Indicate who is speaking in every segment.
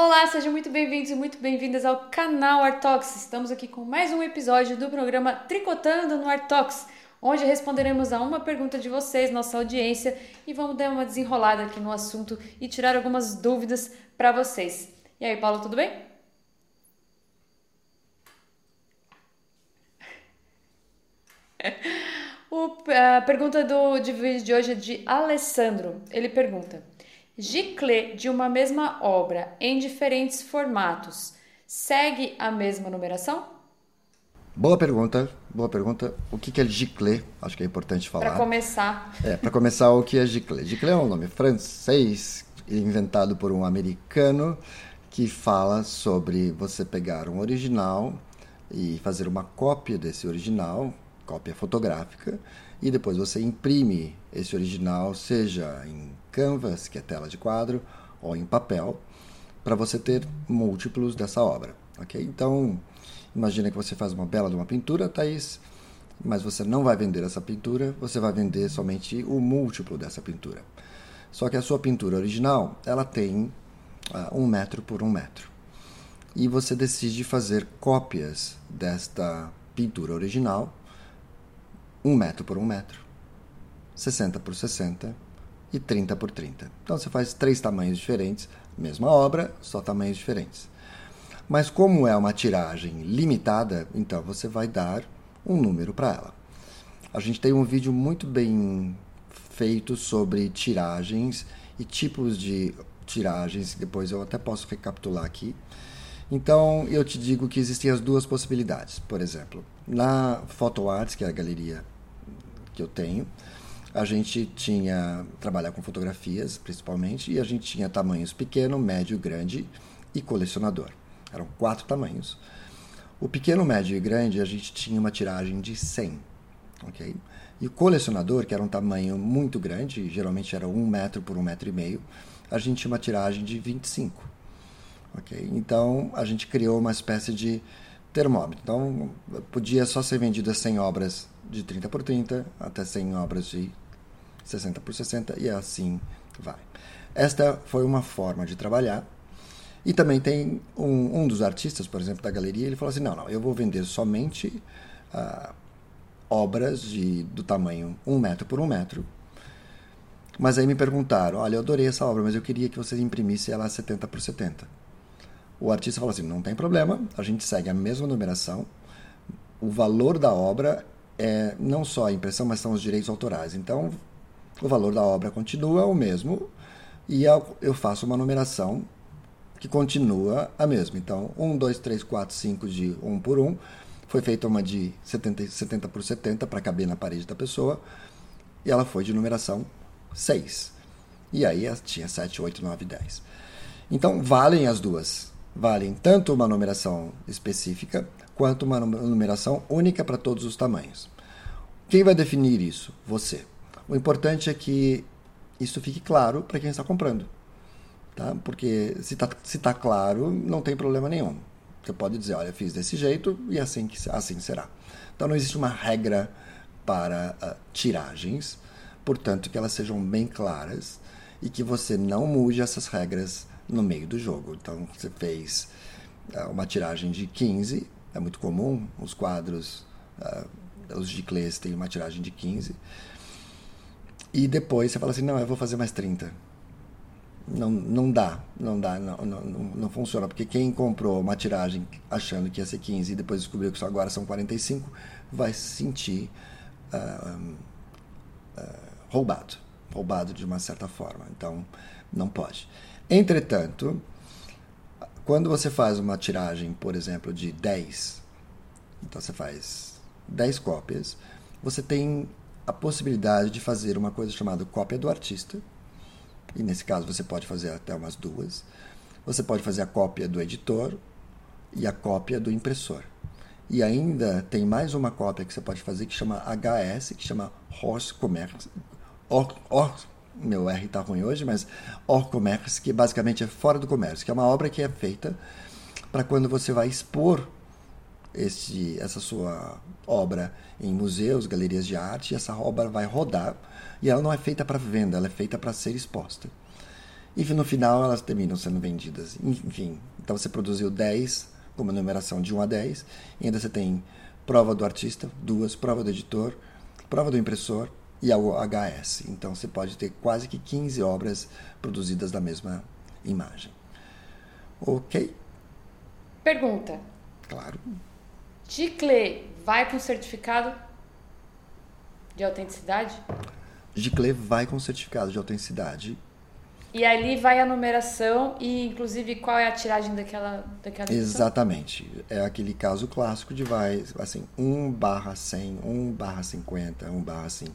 Speaker 1: Olá, sejam muito bem-vindos e muito bem-vindas ao canal Artox. Estamos aqui com mais um episódio do programa Tricotando no Artox, onde responderemos a uma pergunta de vocês, nossa audiência, e vamos dar uma desenrolada aqui no assunto e tirar algumas dúvidas para vocês. E aí, Paulo, tudo bem? A pergunta do de vídeo de hoje é de Alessandro. Ele pergunta: Giclê de uma mesma obra em diferentes formatos segue a mesma numeração?
Speaker 2: Boa pergunta, boa pergunta. O que é giclê? Acho que é importante falar.
Speaker 1: Para começar.
Speaker 2: É, para começar, o que é giclê? Giclê é um nome francês inventado por um americano que fala sobre você pegar um original e fazer uma cópia desse original, cópia fotográfica, e depois você imprime esse original, seja em canvas, que é tela de quadro, ou em papel, para você ter múltiplos dessa obra, ok? Então, imagina que você faz uma bela de uma pintura, Thaís, mas você não vai vender essa pintura, você vai vender somente o múltiplo dessa pintura. Só que a sua pintura original, ela tem uh, um metro por um metro. E você decide fazer cópias desta pintura original, um metro por um metro, 60 por 60 e 30 por 30. Então você faz três tamanhos diferentes, mesma obra, só tamanhos diferentes. Mas como é uma tiragem limitada, então você vai dar um número para ela. A gente tem um vídeo muito bem feito sobre tiragens e tipos de tiragens, depois eu até posso recapitular aqui. Então eu te digo que existem as duas possibilidades. Por exemplo, na Photo Arts, que é a galeria que eu tenho, a gente tinha trabalhar com fotografias principalmente e a gente tinha tamanhos pequeno, médio, grande e colecionador. Eram quatro tamanhos. O pequeno, médio e grande a gente tinha uma tiragem de 100, ok? E o colecionador, que era um tamanho muito grande, geralmente era um metro por um metro e meio, a gente tinha uma tiragem de 25, ok? Então a gente criou uma espécie de termômetro. Então podia só ser vendido 100 obras de 30 por 30 até 100 obras de 60 por 60 e assim vai. Esta foi uma forma de trabalhar. E também tem um, um dos artistas, por exemplo, da galeria, ele falou assim: não, não, eu vou vender somente uh, obras de, do tamanho 1 metro por 1 metro. Mas aí me perguntaram: olha, eu adorei essa obra, mas eu queria que você imprimisse ela 70 por 70. O artista falou assim: não tem problema, a gente segue a mesma numeração. O valor da obra é não só a impressão, mas são os direitos autorais. Então, o valor da obra continua o mesmo e eu faço uma numeração que continua a mesma. Então, 1, 2, 3, 4, 5 de 1 por 1. Foi feita uma de 70, 70 por 70 para caber na parede da pessoa. E ela foi de numeração 6. E aí tinha 7, 8, 9, 10. Então, valem as duas. Valem tanto uma numeração específica quanto uma numeração única para todos os tamanhos. Quem vai definir isso? Você. O importante é que isso fique claro para quem está comprando. Tá? Porque se está se tá claro, não tem problema nenhum. Você pode dizer, olha, fiz desse jeito e assim, assim será. Então não existe uma regra para uh, tiragens, portanto que elas sejam bem claras e que você não mude essas regras no meio do jogo. Então você fez uh, uma tiragem de 15, é muito comum, os quadros, uh, os giclês têm uma tiragem de 15. E depois você fala assim, não, eu vou fazer mais 30. Não, não dá, não dá, não, não, não funciona, porque quem comprou uma tiragem achando que ia ser 15 e depois descobriu que só agora são 45, vai se sentir uh, uh, roubado, roubado de uma certa forma. Então, não pode. Entretanto, quando você faz uma tiragem, por exemplo, de 10, então você faz 10 cópias, você tem a possibilidade de fazer uma coisa chamada cópia do artista, e nesse caso você pode fazer até umas duas. Você pode fazer a cópia do editor e a cópia do impressor. E ainda tem mais uma cópia que você pode fazer que chama HS, que chama Horse Commerce. Or, or, meu R está ruim hoje, mas hors commerce, que basicamente é fora do comércio, que é uma obra que é feita para quando você vai expor esse, essa sua obra em museus, galerias de arte, essa obra vai rodar, e ela não é feita para venda, ela é feita para ser exposta. E no final elas terminam sendo vendidas. Enfim, então você produziu 10, com uma numeração de 1 a 10, e ainda você tem prova do artista, duas, prova do editor, prova do impressor e a HS. Então você pode ter quase que 15 obras produzidas da mesma imagem. Ok?
Speaker 1: Pergunta.
Speaker 2: Claro.
Speaker 1: Giclé vai com certificado de autenticidade?
Speaker 2: Giclé vai com certificado de autenticidade.
Speaker 1: E ali vai a numeração e, inclusive, qual é a tiragem daquela, daquela?
Speaker 2: Exatamente. É aquele caso clássico de vai, assim, 1 barra 100, 1 barra 50, 1 barra 100.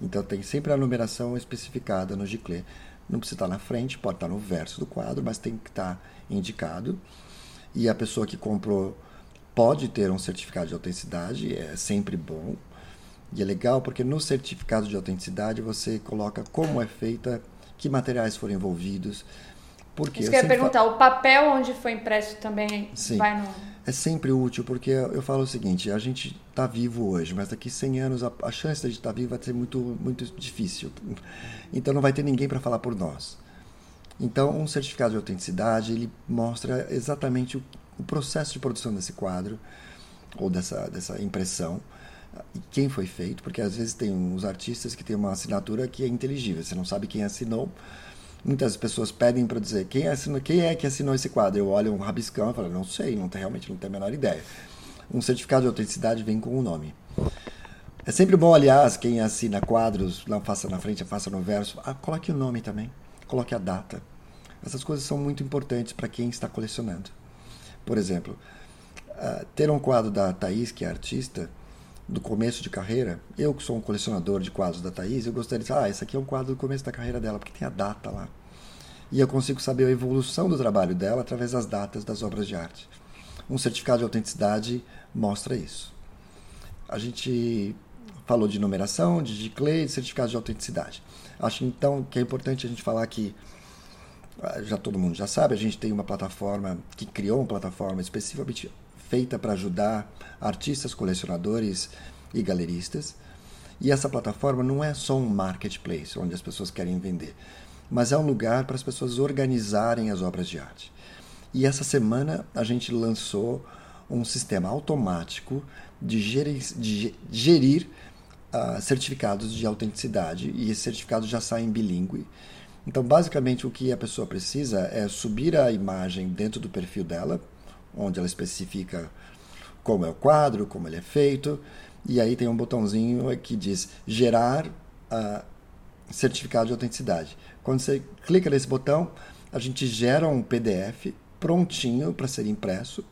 Speaker 2: Então, tem sempre a numeração especificada no Giclé. Não precisa estar na frente, pode estar no verso do quadro, mas tem que estar indicado. E a pessoa que comprou pode ter um certificado de autenticidade, é sempre bom. E é legal porque no certificado de autenticidade você coloca como é feita, que materiais foram envolvidos. Porque
Speaker 1: Isso que eu ia perguntar, o papel onde foi impresso também Sim. vai no.
Speaker 2: É sempre útil, porque eu falo o seguinte: a gente está vivo hoje, mas daqui 100 anos a, a chance de a gente estar tá vivo vai ser muito, muito difícil. Então não vai ter ninguém para falar por nós. Então, um certificado de autenticidade ele mostra exatamente o, o processo de produção desse quadro ou dessa, dessa impressão quem foi feito, porque às vezes tem uns artistas que têm uma assinatura que é inteligível, você não sabe quem assinou. Muitas pessoas pedem para dizer quem, assinou, quem é que assinou esse quadro. Eu olho um rabiscão e falo, não sei, não tem, realmente não tenho a menor ideia. Um certificado de autenticidade vem com o um nome. É sempre bom, aliás, quem assina quadros, não faça na frente, faça no verso, ah, coloque o nome também, coloque a data. Essas coisas são muito importantes para quem está colecionando. Por exemplo, uh, ter um quadro da Thaís, que é artista, do começo de carreira, eu que sou um colecionador de quadros da Thaís, eu gostaria de dizer, ah, esse aqui é um quadro do começo da carreira dela, porque tem a data lá. E eu consigo saber a evolução do trabalho dela através das datas das obras de arte. Um certificado de autenticidade mostra isso. A gente falou de numeração, de Giclée, de certificado de autenticidade. Acho então que é importante a gente falar que ah, já todo mundo já sabe, a gente tem uma plataforma que criou uma plataforma especificamente feita para ajudar artistas, colecionadores e galeristas. E essa plataforma não é só um marketplace onde as pessoas querem vender, mas é um lugar para as pessoas organizarem as obras de arte. E essa semana a gente lançou um sistema automático de gerir, de gerir uh, certificados de autenticidade e esses certificados já saem bilíngue. Então, basicamente, o que a pessoa precisa é subir a imagem dentro do perfil dela, onde ela especifica como é o quadro, como ele é feito, e aí tem um botãozinho que diz gerar uh, certificado de autenticidade. Quando você clica nesse botão, a gente gera um PDF prontinho para ser impresso.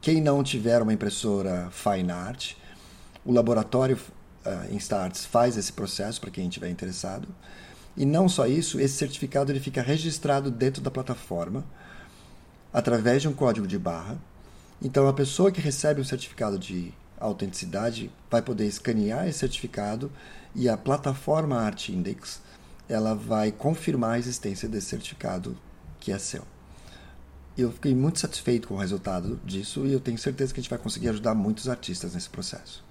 Speaker 2: Quem não tiver uma impressora Fine Art, o laboratório uh, Instarts faz esse processo para quem estiver interessado. E não só isso, esse certificado ele fica registrado dentro da plataforma através de um código de barra. Então, a pessoa que recebe o certificado de autenticidade vai poder escanear esse certificado e a plataforma Art Index ela vai confirmar a existência desse certificado que é seu. Eu fiquei muito satisfeito com o resultado disso e eu tenho certeza que a gente vai conseguir ajudar muitos artistas nesse processo.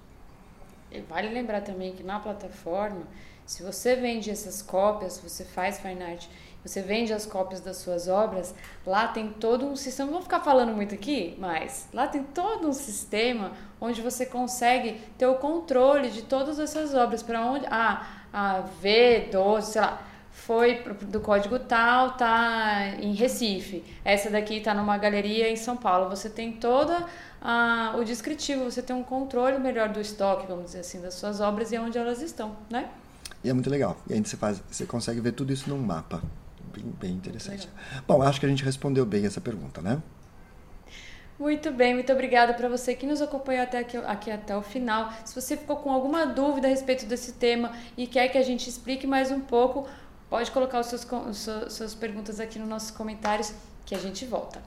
Speaker 1: Vale lembrar também que na plataforma, se você vende essas cópias, você faz fine art você vende as cópias das suas obras, lá tem todo um sistema, não vou ficar falando muito aqui, mas lá tem todo um sistema onde você consegue ter o controle de todas essas obras, para onde, ah, a V12, sei lá, foi do código tal, tá em Recife. Essa daqui tá numa galeria em São Paulo. Você tem toda o descritivo, você tem um controle melhor do estoque, vamos dizer assim, das suas obras e onde elas estão, né?
Speaker 2: E é muito legal. E aí você faz, você consegue ver tudo isso num mapa bem, bem interessante. Bom, acho que a gente respondeu bem essa pergunta, né?
Speaker 1: Muito bem, muito obrigada para você que nos acompanhou até aqui, aqui, até o final. Se você ficou com alguma dúvida a respeito desse tema e quer que a gente explique mais um pouco, pode colocar os seus, os suas perguntas aqui nos nossos comentários que a gente volta.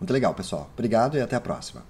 Speaker 2: Muito legal, pessoal. Obrigado e até a próxima.